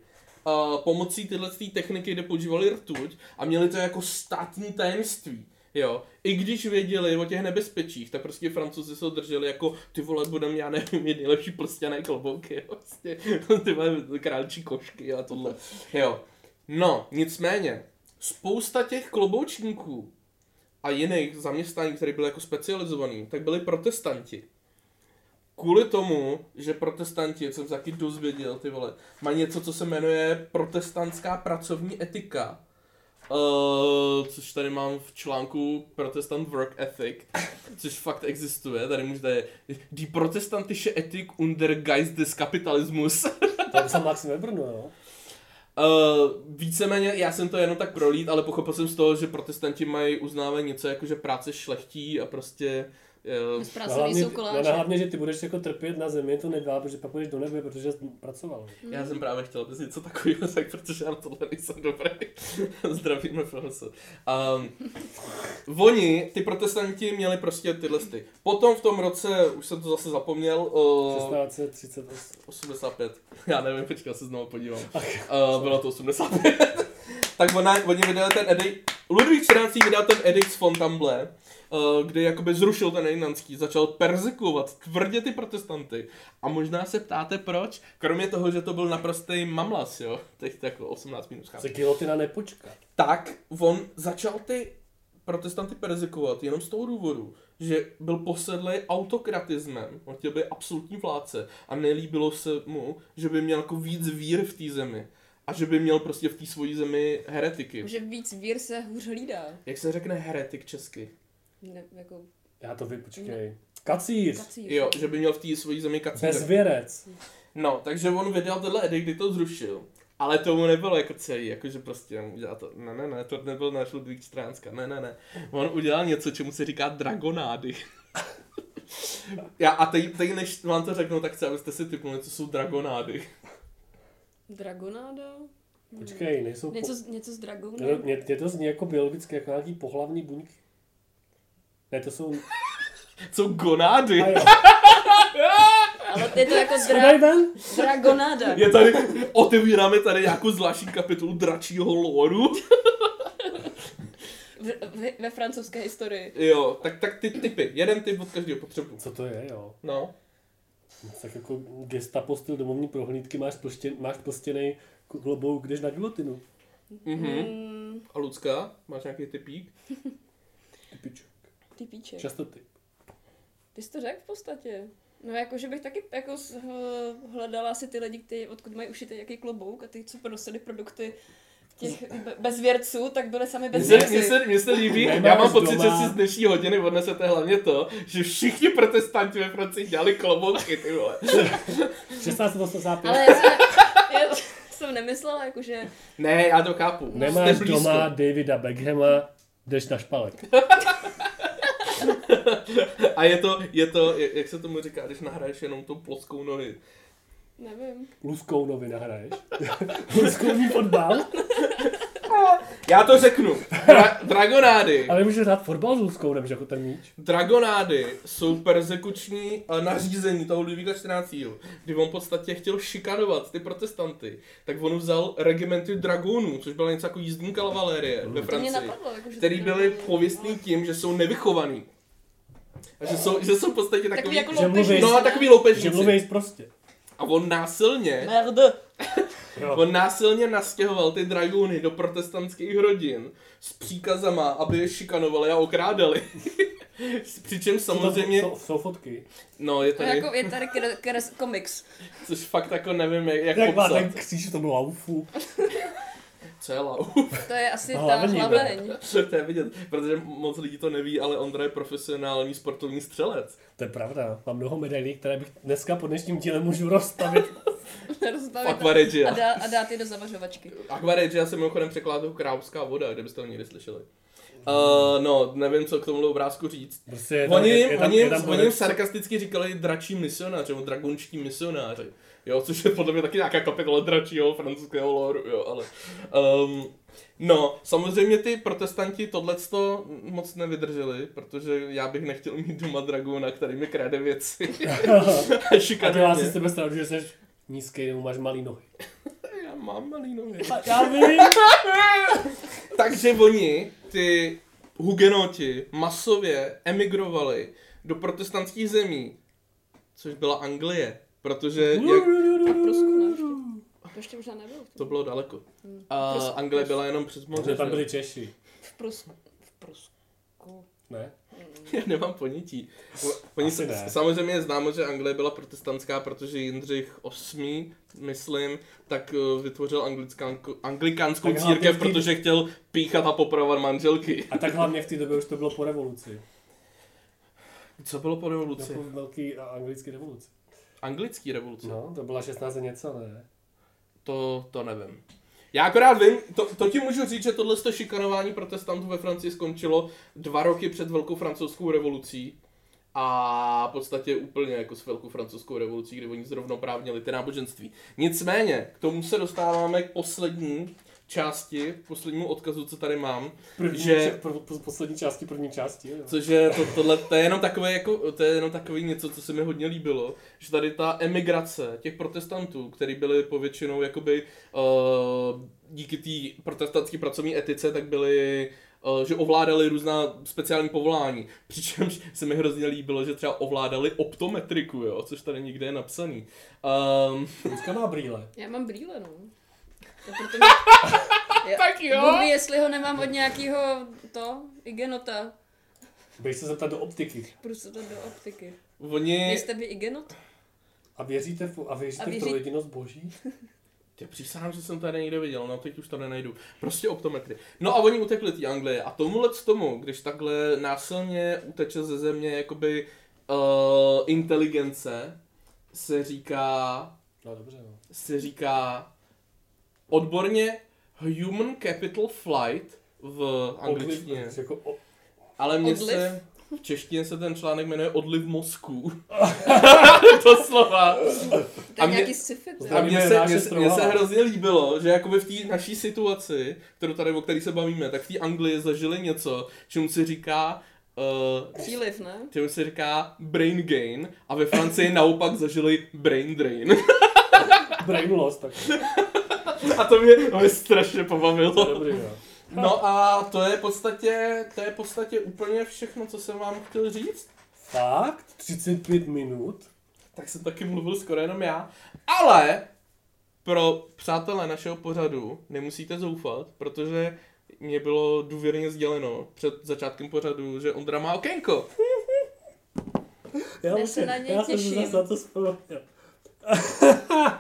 Uh, pomocí tyhle techniky, kde používali rtuť a měli to jako státní tajemství. Jo, i když věděli o těch nebezpečích, tak prostě francouzi se drželi jako ty vole, budeme, já nevím, mít nejlepší prstěné klobouky, jo, prostě, ty vole, králčí košky a tohle, jo. No, nicméně, spousta těch kloboučníků a jiných zaměstnání, které byly jako specializovaný, tak byli protestanti. Kvůli tomu, že protestanti, jak jsem se taky dozvěděl, ty vole, mají něco, co se jmenuje protestantská pracovní etika. Uh, což tady mám v článku Protestant Work Ethic, což fakt existuje. Tady můžete Die protestantische Ethik unter Geist des Kapitalismus. Tam jsem Max Weber, no jo. Uh, víceméně, já jsem to jenom tak prolít, ale pochopil jsem z toho, že protestanti mají uznávat něco jako, že práce šlechtí a prostě... Uh, Bez No, práce hlavně, nejsou no, hlavně, že ty budeš jako trpět na zemi, to nedá, protože pak budeš do nebe, protože jsi pracoval. já jsem právě chtěl bys něco takového, tak protože já na tohle nejsem dobrý. Zdravíme profesor. Um, Oni, ty protestanti, měli prostě tyhle ty. Potom v tom roce, už jsem to zase zapomněl, uh, 1638. 85. Já nevím, počkej, já se znovu podívám. Uh, bylo to 85. tak ona, oni vydali ten edikt, Ludvík 14. vydal ten edikt z Fontainebleau, uh, kdy jakoby zrušil ten Rejnanský, začal persekuovat tvrdě ty protestanty. A možná se ptáte proč? Kromě toho, že to byl naprostý mamlas, jo? Teď jako 18 minus chápu Se gilotina nepočká. tak on začal ty protestanty perzekovat jenom z toho důvodu, že byl posedlý autokratismem, on chtěl být absolutní vládce a nelíbilo se mu, že by měl jako víc vír v té zemi a že by měl prostě v té svojí zemi heretiky. Že víc vír se hůř hlídá. Jak se řekne heretik česky? Ne, jako Já to vypočkej. Kacíř. kacíř. Jo, že by měl v té svojí zemi kacíře. Bezvěrec. No, takže on vydal tenhle edikt, kdy to zrušil. Ale tomu nebylo jako celý, jakože prostě on udělal to, ne, ne, ne, to nebyl náš Ludvík Stránska, ne, ne, ne. On udělal něco, čemu se říká dragonády. Já, a teď, teď, než vám to řeknu, tak chci, abyste si typnuli, co jsou dragonády. Dragonáda? Počkej, nejsou... Něco, po... z- něco s dragou? Mě, mě, mě to zní jako biologicky, jako nějaký pohlavní buňky. Ne, to jsou... Jsou gonády. Ale je to jako dra- dragonáda. Je tady, otevíráme tady nějakou zvláštní kapitolu dračího loru. V, v, ve francouzské historii. Jo, tak, tak ty typy, jeden typ od každého potřebu. Co to je, jo? No. Tak jako gestapo styl domovní prohlídky máš, plště, máš plstěnej klobouk, jdeš na gilotinu. Mhm. Mm, A Lucka, máš nějaký typík? Typiček. ty píče. Často ty. Ty jsi to řekl v podstatě. No jako, že bych taky jako hledala si ty lidi, kteří odkud mají ušitý jaký klobouk a ty, co pronosili produkty těch be- bezvěrců, tak byly sami Mně se, mně, bezvěrci. se, mně se líbí, já mám pocit, že doma- si z dnešní hodiny odnesete hlavně to, že všichni protestanti ve Francii dělali klobouky, ty vole. 1685. Ale já jsem, já jsem nemyslela, jako, že Ne, já to chápu. Nemáš Jste blízko. doma Davida Beckhama, jdeš na špalek. A je to, je to, jak se tomu říká, když nahraješ jenom tou ploskou nohy. Nevím. Luskou novy nahraješ. Luskovní fotbal. Já to řeknu. Dra- dragonády. Ale můžeš hrát fotbal s luskou, nemůžeš jako ten míč. Dragonády jsou persekuční eh, nařízení toho Ludvíka 14. Kdy on v podstatě chtěl šikanovat ty protestanty, tak on vzal regimenty dragonů, což byla něco jako jízdní kavalérie ve To mě Francii. napadlo, jako, že který to- byli pověstný tím, že jsou nevychovaný. A že jsou, že jsou v podstatě takový, Takový jako že loupežníci, no a takový Že loupežníci. mluvíš prostě. A on násilně, Merde. Jo. on násilně nastěhoval ty dragony do protestantských rodin s příkazama, aby je šikanovali a okrádali. Přičemž samozřejmě, Jsou, jsou fotky. no je To tady, jako, je tady kres, kres, komiks. což fakt jako nevím, jak, jak Jak má popsat. ten kříž v tom laufu. Co je lau? To je asi ta Hlaveň, ne? hlaveň. to je vidět, protože moc lidí to neví, ale Ondra je profesionální sportovní střelec. To je pravda. Mám mnoho medailí, které bych dneska po dnešním díle můžu rozstavit. Rozbavit a, Aquaregia. dá, a dát je do zavařovačky. Aquaregia se mimochodem překládá královská voda, kdybyste to někdy slyšeli. Uh, no, nevím, co k tomu obrázku říct. Prostě je tam, Oni jim, je tam, oni jim, sarkasticky říkali dračí misionáři, nebo dragonští misionáři. Jo, což je podle mě taky nějaká kapitola dračího francouzského loru, jo, ale... Um, no, samozřejmě ty protestanti tohleto moc nevydrželi, protože já bych nechtěl mít doma dragona, který mi krade věci. a A šikanuje dělá si s tebe stranu, že jsi nízký nebo máš malý nohy. Já mám malý nohy. Já vím. Takže oni, ty hugenoti, masově emigrovali do protestantských zemí, což byla Anglie, protože jak. To ještě možná nebylo. to bylo daleko. A Prus- Anglie byla jenom přes moře. Tam byli Češi. V Prusku. V Prusku. Ne? Já nemám ponětí. Oni Asi s- ne. samozřejmě je známo, že Anglie byla protestantská, protože Jindřich VIII, myslím, tak eh, vytvořil anglikánskou, církev, té- protože chtěl píchat a popravovat manželky. A tak hlavně v té době už to bylo po revoluci. Co bylo po revoluci? Jako velký anglický revoluci. Anglický revoluce? No, to byla 16 něco, ne? To, to nevím. Já akorát vím, to, to ti můžu říct, že tohle to šikanování protestantů ve Francii skončilo dva roky před Velkou francouzskou revolucí. A v podstatě úplně jako s Velkou francouzskou revolucí, kdy oni zrovnoprávnili ty náboženství. Nicméně, k tomu se dostáváme k poslední části, poslednímu odkazu, co tady mám, První, že- pro, poslední části první části. Jo. Což je to, tohle, to je jenom takové jako, to je jenom takový něco, co se mi hodně líbilo, že tady ta emigrace těch protestantů, který byli povětšinou jakoby uh, díky té protestantské pracovní etice, tak byli uh, že ovládali různá speciální povolání. Přičemž se mi hrozně líbilo, že třeba ovládali optometriku, jo, což tady nikde je napsaný. Um, Dneska má brýle. Já mám brýle, no. To proto mě... Já, Tak jo. Bůh ví, jestli ho nemám od nějakého to, igenota. Běž se zeptat do optiky. Budu se dát do optiky. oni... Nejste vy igenot? A věříte v, a věříte A v věří- trojedinost boží? Tě přísahám, že jsem tady někde viděl, no teď už to nenajdu. Prostě optometry. No a oni utekli té Anglie a tomuhle z tomu, když takhle násilně uteče ze země jakoby uh, inteligence, se říká, No dobře, no. se říká odborně Human Capital Flight v angličtině. Odliv, jako, o, Ale mně Odliv? se, v češtině se ten článek jmenuje Odliv mozků. to slova. To A mě-. A mně se, naše mně, se, hrozně líbilo, že jakoby v té naší situaci, kterou tady, o které se bavíme, tak v té Anglii zažili něco, čemu se říká Uh, Příliv, ne? čemu se říká brain gain a ve Francii naopak zažili brain drain. brain loss, tak a to mě, to mě strašně pobavilo. dobrý, no. No a to je v podstatě, to je v podstatě úplně všechno, co jsem vám chtěl říct. Fakt? 35 minut? Tak jsem taky mluvil skoro jenom já. Ale pro přátelé našeho pořadu nemusíte zoufat, protože mě bylo důvěrně sděleno před začátkem pořadu, že Ondra má okénko. Já, Já se na něj já jsem se těším. zase na to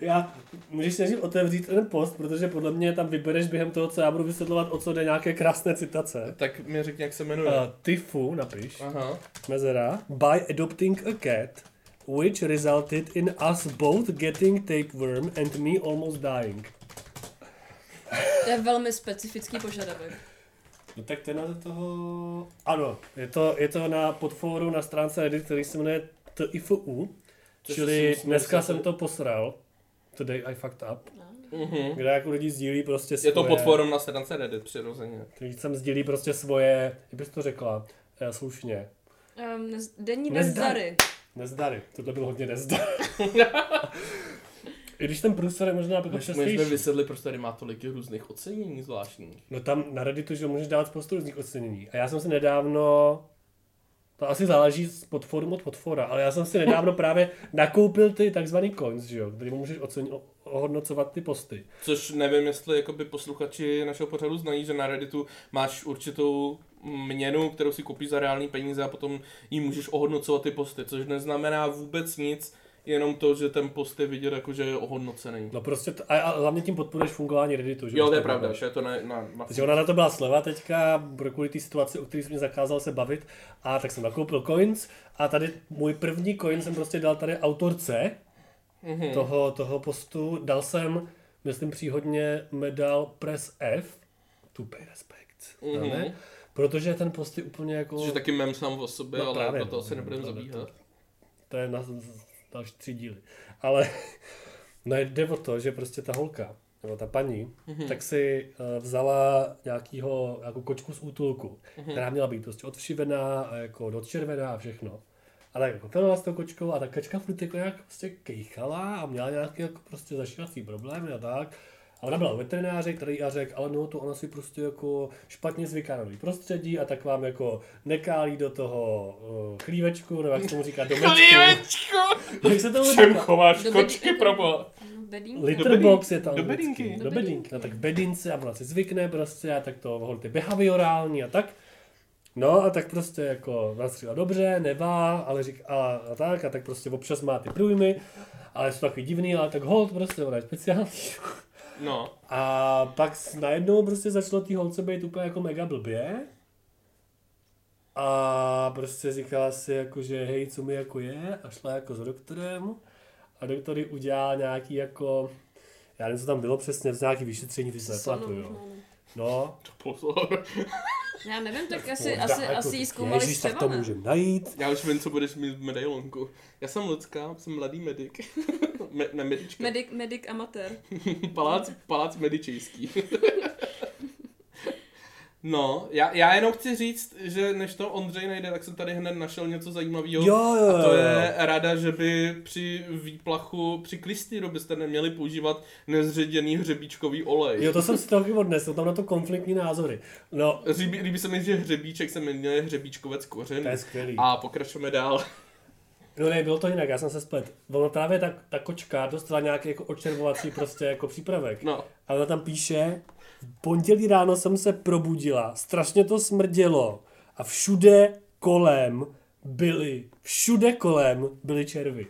já, můžeš se nejdřív otevřít ten post, protože podle mě tam vybereš během toho, co já budu vysvětlovat, o co jde nějaké krásné citace. Tak mi řekni, jak se jmenuje. Uh, Tifu, napiš, Aha. mezera, by adopting a cat, which resulted in us both getting tapeworm and me almost dying. To je velmi specifický požadavek. No tak to je na toho... Ano, je to, je to na podfóru na stránce Reddit, který se jmenuje TIFU, čili dneska jsem to posral. Today I fucked up. Mhm. Kde jako lidi sdílí prostě svoje... Je to pod fórum na stránce Reddit přirozeně. Lidi tam sdílí prostě svoje, jak bys to řekla, eh, slušně. Um, nez, denní Nezdar. nezdary. Nezdary. Tohle bylo hodně nezdar. I když ten průsor je možná jako My jsme častější. vysvětli, proč tady má tolik různých ocenění zvláštních. No tam na Redditu, že můžeš dát spoustu různých ocenění. A já jsem si nedávno, to asi záleží z podforum od podfora, ale já jsem si nedávno právě nakoupil ty takzvaný coins, že jo, který můžeš ocenit, ohodnocovat ty posty. Což nevím, jestli jakoby posluchači našeho pořadu znají, že na Redditu máš určitou měnu, kterou si koupíš za reální peníze a potom jí můžeš ohodnocovat ty posty, což neznamená vůbec nic, jenom to, že ten post je vidět jako, že je ohodnocený. No prostě, t- a, a hlavně tím podporuješ fungování Redditu, že Jo, to je Už pravda, že je to na, na, na Takže ona na to byla sleva teďka, pro kvůli té situaci, o které jsi mě zakázal se bavit. A tak jsem nakoupil coins a tady můj první coin jsem prostě dal tady autorce Mhm. toho, toho postu. Dal jsem, myslím příhodně, medal Press F, to pay respect. Mhm. ne? Protože ten post je úplně jako... Což je taky mem sám o sobě, No ale právě, do toho no, se nebudeme no, zabíhat. To je na další tři díly. Ale no jde o to, že prostě ta holka, nebo ta paní, Mhm. tak si uh, vzala nějakýho, nějakou kočku z útulku, Mhm. která měla být prostě odvšivená a jako dotčervená a všechno. A tak jako pelila s tou kočkou a ta kačka furt jako nějak prostě kejchala a měla nějaký jako prostě zašívací problémy a tak. A ona byla veterináře, který a řekl, ale no to ona si prostě jako špatně zvyká na nový prostředí a tak vám jako nekálí do toho uh, chlívečku, nebo jak se tomu říká, do Jak se tomu Čem říká? chováš Do kočky bedínky. pro boha? No, bedínka. Litterbox je to Do bedinky. Do Do bedinky. No tak bedince a ona si zvykne prostě a tak to holt je behaviorální a tak. No a tak prostě jako říkala, dobře, nevá, ale řík, a, a, tak a tak prostě občas má ty průjmy, ale jsou takový divný, ale tak hold prostě, ona je speciální. No. A pak najednou prostě začalo té holce být úplně jako mega blbě. A prostě říkala si jako, že hej, co mi jako je a šla jako s doktorem a doktor jí udělal nějaký jako, já nevím, co tam bylo přesně, z nějaký vyšetření, ty se nepamatuju. No. No, Pozor. Já nevím, tak asi, asi, jako, asi jí zkoumali Ježíš, tak to můžeme najít. Já už vím, co budeš mít v medailonku. Já jsem lidská, jsem mladý medic. Me, ne, medička. Medic, medic amatér. palác, palác medičejský. No, já, já jenom chci říct, že než to Ondřej najde, tak jsem tady hned našel něco zajímavého. Jo, jo, A to jo, je jo. rada, že by při výplachu, při klistýru byste neměli používat nezředěný hřebíčkový olej. Jo, to jsem si taky odnesl, tam na to konfliktní názory. No, Líbí, líbí se mi, že hřebíček se jmenuje hřebíčkovec kořen. to je skvělý. A pokračujeme dál. No ne, bylo to jinak, já jsem se splet. Ono právě ta, ta kočka dostala nějaký jako očervovací prostě jako přípravek. No. A ona tam píše, v pondělí ráno jsem se probudila, strašně to smrdělo a všude kolem byly, všude kolem byly červy.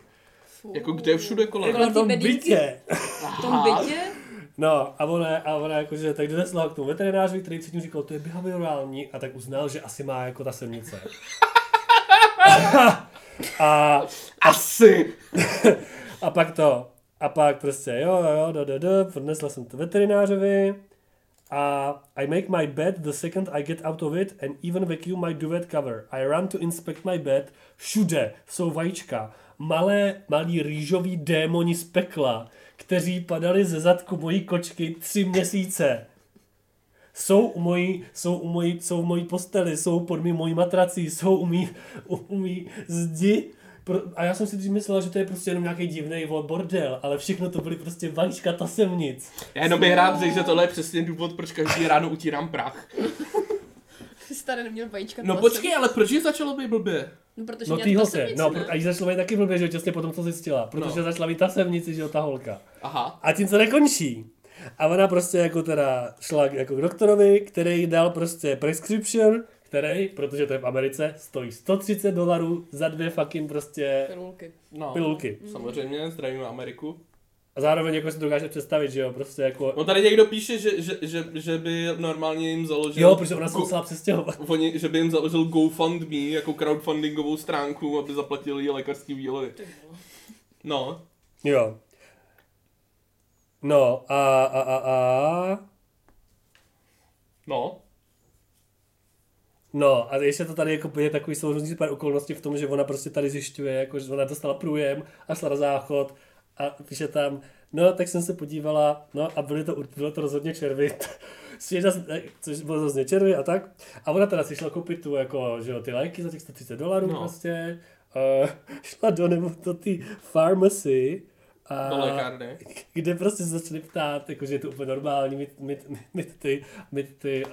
Fuh. Jako kde všude kolem? Jako Na ty tom bytě. V tom bytě? No a ona, a ona jakože tak donesla k tomu veterinářovi, který předtím říkal, to je behaviorální a tak uznal, že asi má jako ta semnice. a, Asi. a pak to, a pak prostě jo, jo, jo, do, do, do, odnesla jsem to veterinářovi a I make my bed the second I get out of it and even vacuum my duvet cover. I run to inspect my bed. Všude jsou vajíčka. Malé, malí rýžoví démoni z pekla, kteří padali ze zadku mojí kočky tři měsíce. Jsou u mojí, jsou u mojí, jsou v mojí posteli, jsou pod mý mojí matrací, jsou u mý, u, u mý zdi. Pro, a já jsem si dřív myslel, že to je prostě jenom nějaký divný bordel, ale všechno to byly prostě vajíčka tasemnic. Já jenom bych rád řekl, že tohle je přesně důvod, proč každý ráno utírám prach. Jsi tady neměl vajíčka. No to počkej, ale proč je začalo být blbě? No, protože No ty holce, tasemnici, no ne? pro- a jí začalo být taky blbě, že jo, těsně potom co zjistila, protože No. začala být tasemnici, že jo, ta holka. Aha. A tím se nekončí. A ona prostě jako teda šla jako k doktorovi, který jí dal prostě prescription, který, protože to je v Americe, stojí 130 dolarů za dvě fucking prostě Pilulky. No. pilulky. Samozřejmě, zdravíme Ameriku. A zároveň jako si to dokáže představit, že jo, prostě jako... No tady někdo píše, že, že, že, že by normálně jim založil... Jo, protože ona se musela přestěhovat. Oni, že by jim založil GoFundMe jako crowdfundingovou stránku, aby zaplatili lékařský výlevy. No, Jo. No a, a, a, a... no. No a ještě to tady jako je takový souhrnný pár okolností v tom, že ona prostě tady zjišťuje, jako, že ona dostala průjem a šla na záchod a píše tam, no tak jsem se podívala, no a byly to, bylo to rozhodně červy, Svěža, což bylo rozhodně červy a tak. A ona teda si šla koupit tu, jako, že jo, ty léky za těch 130 dolarů No. prostě. Uh, šla do, nebo do té pharmacy Do lékárny. kde prostě se začali ptát, jako, že je to úplně normální mít, mít, mít ty, mít ty, uh,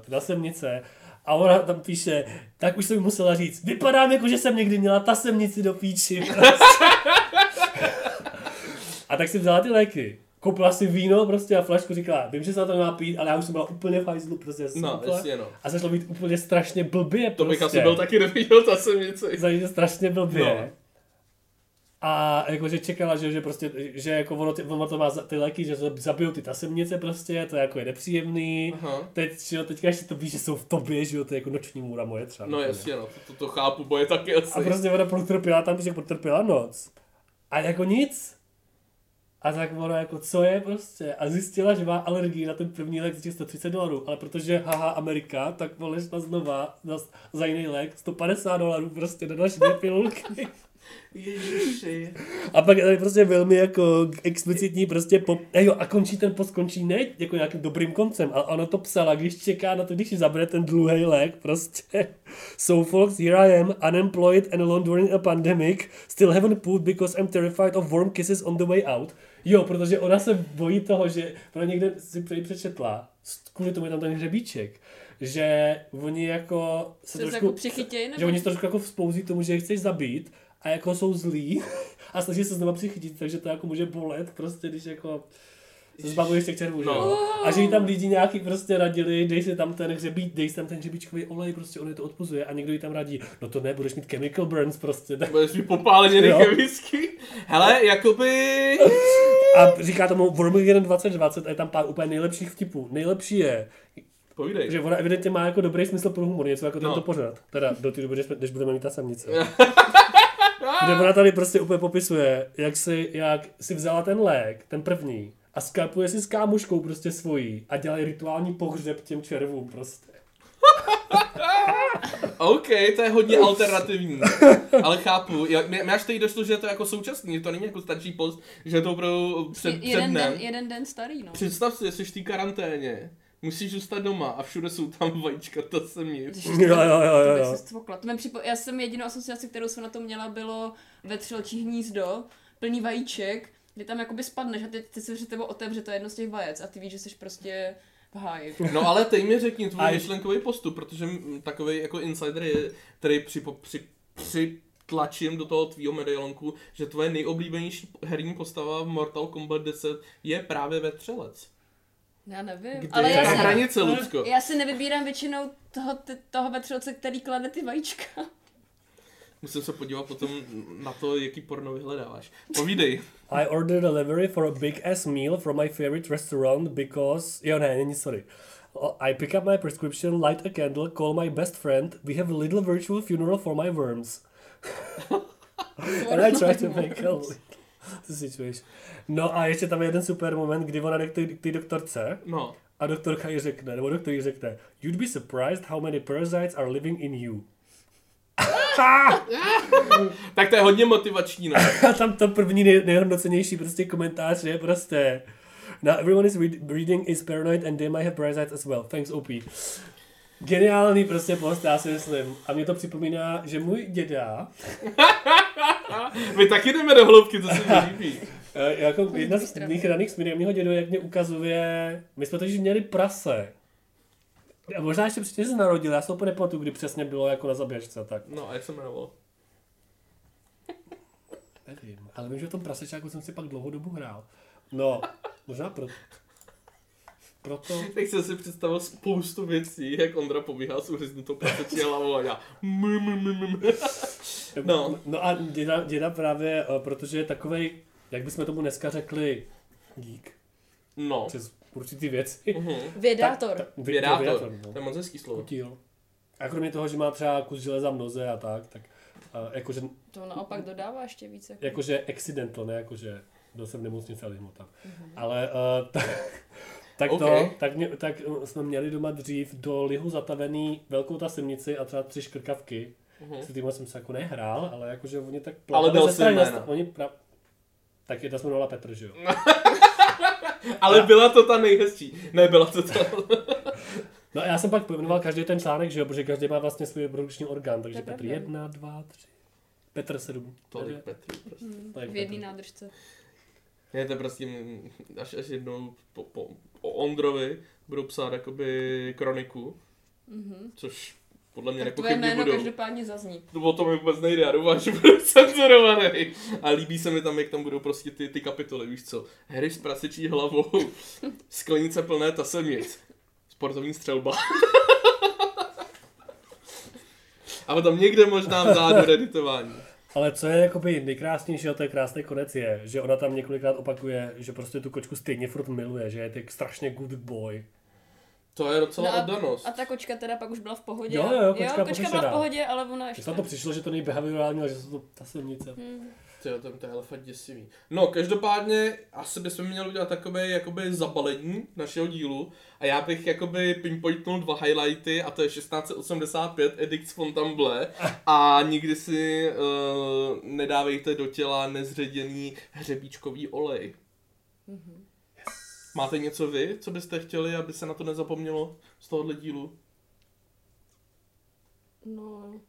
ty nasemnice. A ona tam píše, tak už jsem musela říct, vypadám jako, že jsem někdy měla tasemnici do píči. a tak si vzala ty léky. Koupila si víno prostě a flašku říkala, vím, že se na to má pít, ale já už jsem byla úplně v hajzlu, prostě já jsem No, jasně, no. A začalo být úplně strašně blbě To bych prostě. asi byl taky neviděl ta semnici. Zajde strašně blbě. No. A jakože čekala, že, že prostě, že jako ono, ty, ono to má ty léky, že zabijou ty tasemnice prostě, to je jako je nepříjemný. Aha. Teď, že jo, teďka ještě to víš, že jsou v tobě, že jo, to je jako noční můra moje třeba. No jasně, no, to, to, to chápu, bo je taky asi. A prostě ona protrpěla tam, že protrpěla noc. A jako nic. A tak ona jako, co je prostě? A zjistila, že má alergii na ten první lék za těch 130 dolarů. Ale protože haha Amerika, tak vole šla znova za, za jiný lék 150 dolarů prostě na další dvě pilulky. Ježiši. A pak je prostě velmi jako explicitní prostě pop... A jo, a končí ten post, končí ne jako nějakým dobrým koncem, ale ona to psala, když čeká na to, když si zabere ten dlouhý lék, prostě. So folks, here I am, unemployed and alone during a pandemic, still haven't pooped because I'm terrified of warm kisses on the way out. Jo, protože ona se bojí toho, že ona někde si pře- přečetla, kvůli tomu je tam ten hřebíček, že oni jako se Se trošku, jako přichytěj, že oni se trošku jako vzpouzí tomu, že je chceš zabít a jako jsou zlí a snaží se znova přichytit, takže to jako může bolet prostě, když jako se zbavuješ těch červů, No. A že jí tam lidi nějaký prostě radili, dej si tam ten hřebík, dej si tam ten hřebíčkový olej, prostě on je to odpuzuje a někdo jí tam radí, no to ne, budeš mít chemical burns prostě. Tak. Budeš mít popáleněný Jo. chemický. Hele, jakoby... A říká tomu Wormageddon 2020 a je tam pár úplně nejlepších vtipů. Nejlepší je, Povídej. že ona evidentně má jako dobrý smysl pro humor, něco jako No. tento pořad. Teda do té doby, než, než budeme mít ta samnice. Kde ona tady prostě úplně popisuje, jak si, jak si vzala ten lék, ten první, a skalpuje si s kámoškou prostě svojí a dělají rituální pohřeb těm červům prostě. OK, to je hodně alternativní, ale chápu. Já, mě, mě až teď došlo, že je to jako současný, že to není jako starší post, že je to opravdu před, před jeden, dnem. den, jeden den starý, no. Představ si, jsi v té karanténě, musíš zůstat doma a všude jsou tam vajíčka, to se mě. Jo, jo, jo, jo, to mi připo... Já jsem jedinou asociaci, kterou jsem na to měla, bylo vetřelčí hnízdo, plný vajíček, kdy tam jakoby spadneš a ty, ty se před tebou otevře to jedno z těch vajec a ty víš, že jsi prostě v háji. No ale teď mi řekni tvůj myšlenkový postup, protože takový jako insider je, který při, při, při tlačím do toho tvýho medailonku, že tvoje nejoblíbenější herní postava v Mortal Kombat 10 je právě vetřelec. Já nevím, Kdy ale je já Ta hranice, Lucko. já si nevybírám většinou toho, ty, toho vetřelce, který klade ty vajíčka. Musím se podívat potom na to, jaký porno vyhledáváš. Povídej. I ordered a delivery for a big ass meal from my favorite restaurant because... Jo, ne, není, sorry. I pick up my prescription, light a candle, call my best friend. We have a little virtual funeral for my worms. And I try to make a little situation. No a ještě tam je jeden super moment, kdy ona jde k té- k té doktorce No. a doktorka jí řekne, nebo doktor jí řekne, you'd be surprised how many parasites are living in you. Tak to je hodně motivační, no. A tam to první nej, nejhodnocenější prostě komentář je prostě Now everyone is read, reading is paranoid and they might have parasites as well. Thanks OP. Geniální prostě post, já si myslím. A mě to připomíná, že můj děda, My taky jdeme do hloubky, to se mi líbí. eh, jako jedna z mých raných směrů mého dědu, jak mě ukazuje, my jsme totiž měli prase. A možná ještě předtím se narodil, já se úplně nepamatuju, kdy přesně bylo jako na zaběžce, tak No a jak se jmenoval? nevím. Ale vím, že v tom prasečáku jsem si pak dlouhou dobu hrál. No, možná proto. Proto... Tak jsem si představil spoustu věcí, jak Ondra pobíhá s uřeznutou praseční hlavou a já. No. no a děda, děda právě, eh, protože je takovej, jak bychom tomu dneska řekli, geek, No. přes určitý věci. Mhm. Vědátor. Tak, tak, Vědátor. vědátor, To je no. moc hezký slovo. Kutil. A kromě toho, že má třeba kus železa v noze a tak, tak uh, jakože, To naopak dodává ještě víc. Jako. jakože accidental, ne jakože byl jsem v nemocnici a tam. Mhm. Ale uh, tak, tak OK. to, tak, mě, tak eh, jsme měli doma dřív do lihu zatavený velkou tasemnici a třeba tři škrkavky. Mhm. S tím jsem se jako nehrál, ale jakože oni tak Ale ze jsi Oni pra... Tak jedna se jmenovala Petr, že jo? Ale byla to ta nejhezčí. Ne, byla to ta... No a já jsem pak pojmenoval každý ten článek, že jo, protože každý má vlastně svůj reprodukční orgán, takže je Petr pravda. jedna, dva, tři. Petr sedm. Tolik Petrů prostě. Tak V Petr. nádržce. Je to prostě, mm, až, až jednou po, po, o Ondrovi budou psát jakoby kroniku, Mhm. což podle mě Tak tvoje jméno budou. každopádně zazní. To o tom mi vůbec nejde, já doufám, že budu cenzurovaný. A líbí se mi tam, jak tam budou prostě ty, ty kapitoly, víš co? Harry s prasečí hlavou, sklenice plné tasemic, sportovní střelba. A potom někde možná vzadu editování. Ale co je jakoby nejkrásnější, a to je krásný konec je, že ona tam několikrát opakuje, že prostě tu kočku stejně furt miluje, že je tak strašně good boy. To je docela No a, oddanost. a ta kočka teda pak už byla v pohodě. Jo, jo, kočka jo, kočka byla v pohodě, ale ona ještě... Když na to přišlo, že to není behaviorální, ale že jsou to ta silnice. Hm. Tyjo, to, to je fakt děsivý. No, každopádně asi bychom měli udělat takové jakoby zabalení našeho dílu a já bych jakoby pinpointnul dva highlighty a to je 1685 Edict z Fontainebleau a nikdy si uh, nedávejte do těla nezředěný hřebíčkový olej. Máte něco vy, co byste chtěli, aby se na to nezapomnělo z tohohle dílu? No...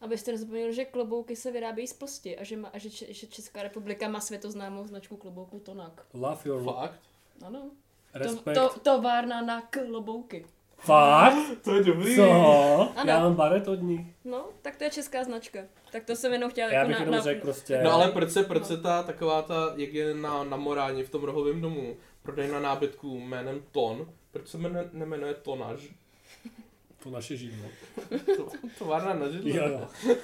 Abyste nezapomněli, že klobouky se vyrábějí z plsti a že, má, a že, že Česká republika má světoznámou značku klobouků Tonak. Love your Fakt? Ano. To, respect. to, továrna na klobouky. Fakt? To je dobrý. Co? Ano. Já mám baret od ní. No, tak to je česká značka. Tak to jsem jenom chtěla Já jako bych na, jenom na, řekl prostě... No ale proč se, proč se ta taková ta, jak je na, na Moráně v tom rohovém domu, prodejna nábytku jménem Ton, proč se jmenuje, nemenuje Tonaž? To naše židlo. To, továrna na židle. Jo, jo.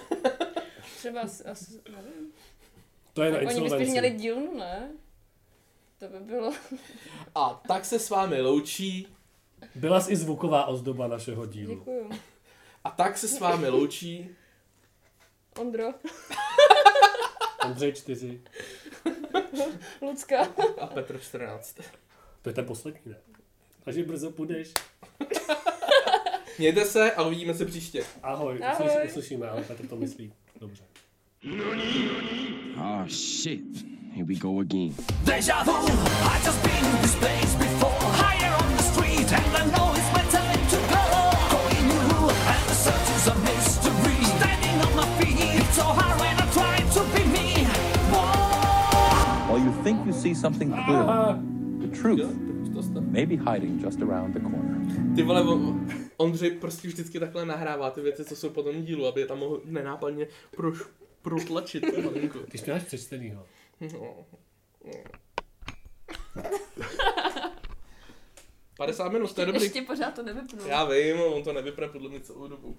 třeba asi, asi nevím. To je na oni by spíš měli dílnu, ne? To by bylo... A tak se s vámi loučí, Byla jsi i zvuková ozdoba našeho dílu. Děkuju. a tak se s vámi loučí, Ondro, Ondřej 4. Lucka. a Petr 14. To je ten poslední, ne? Takže brzo půjdeš. Mějte se a uvidíme se příště. Ahoj, Ahoj. Uslyš, uslyšíme, ale Petr to myslí. Dobře. Oh shit. Here we go again. Deja vu, I just been in this place before Higher on the street and I know it's my time to go Going new and the search is a mystery Standing on my feet, it's so hard when I try to be me Whoa. While you think you see something clearly, the truth may be hiding just around the corner. Ondřej prostě vždycky takhle nahrává ty věci, co jsou po tom dílu, aby je tam mohl nenápadně proš, protlačit. Ty jsi máš přečtenýho. No. 50 minut, to je dobrý. Ještě pořád to nevypnul. Já vím, on to nevypne podle mě celou dobu.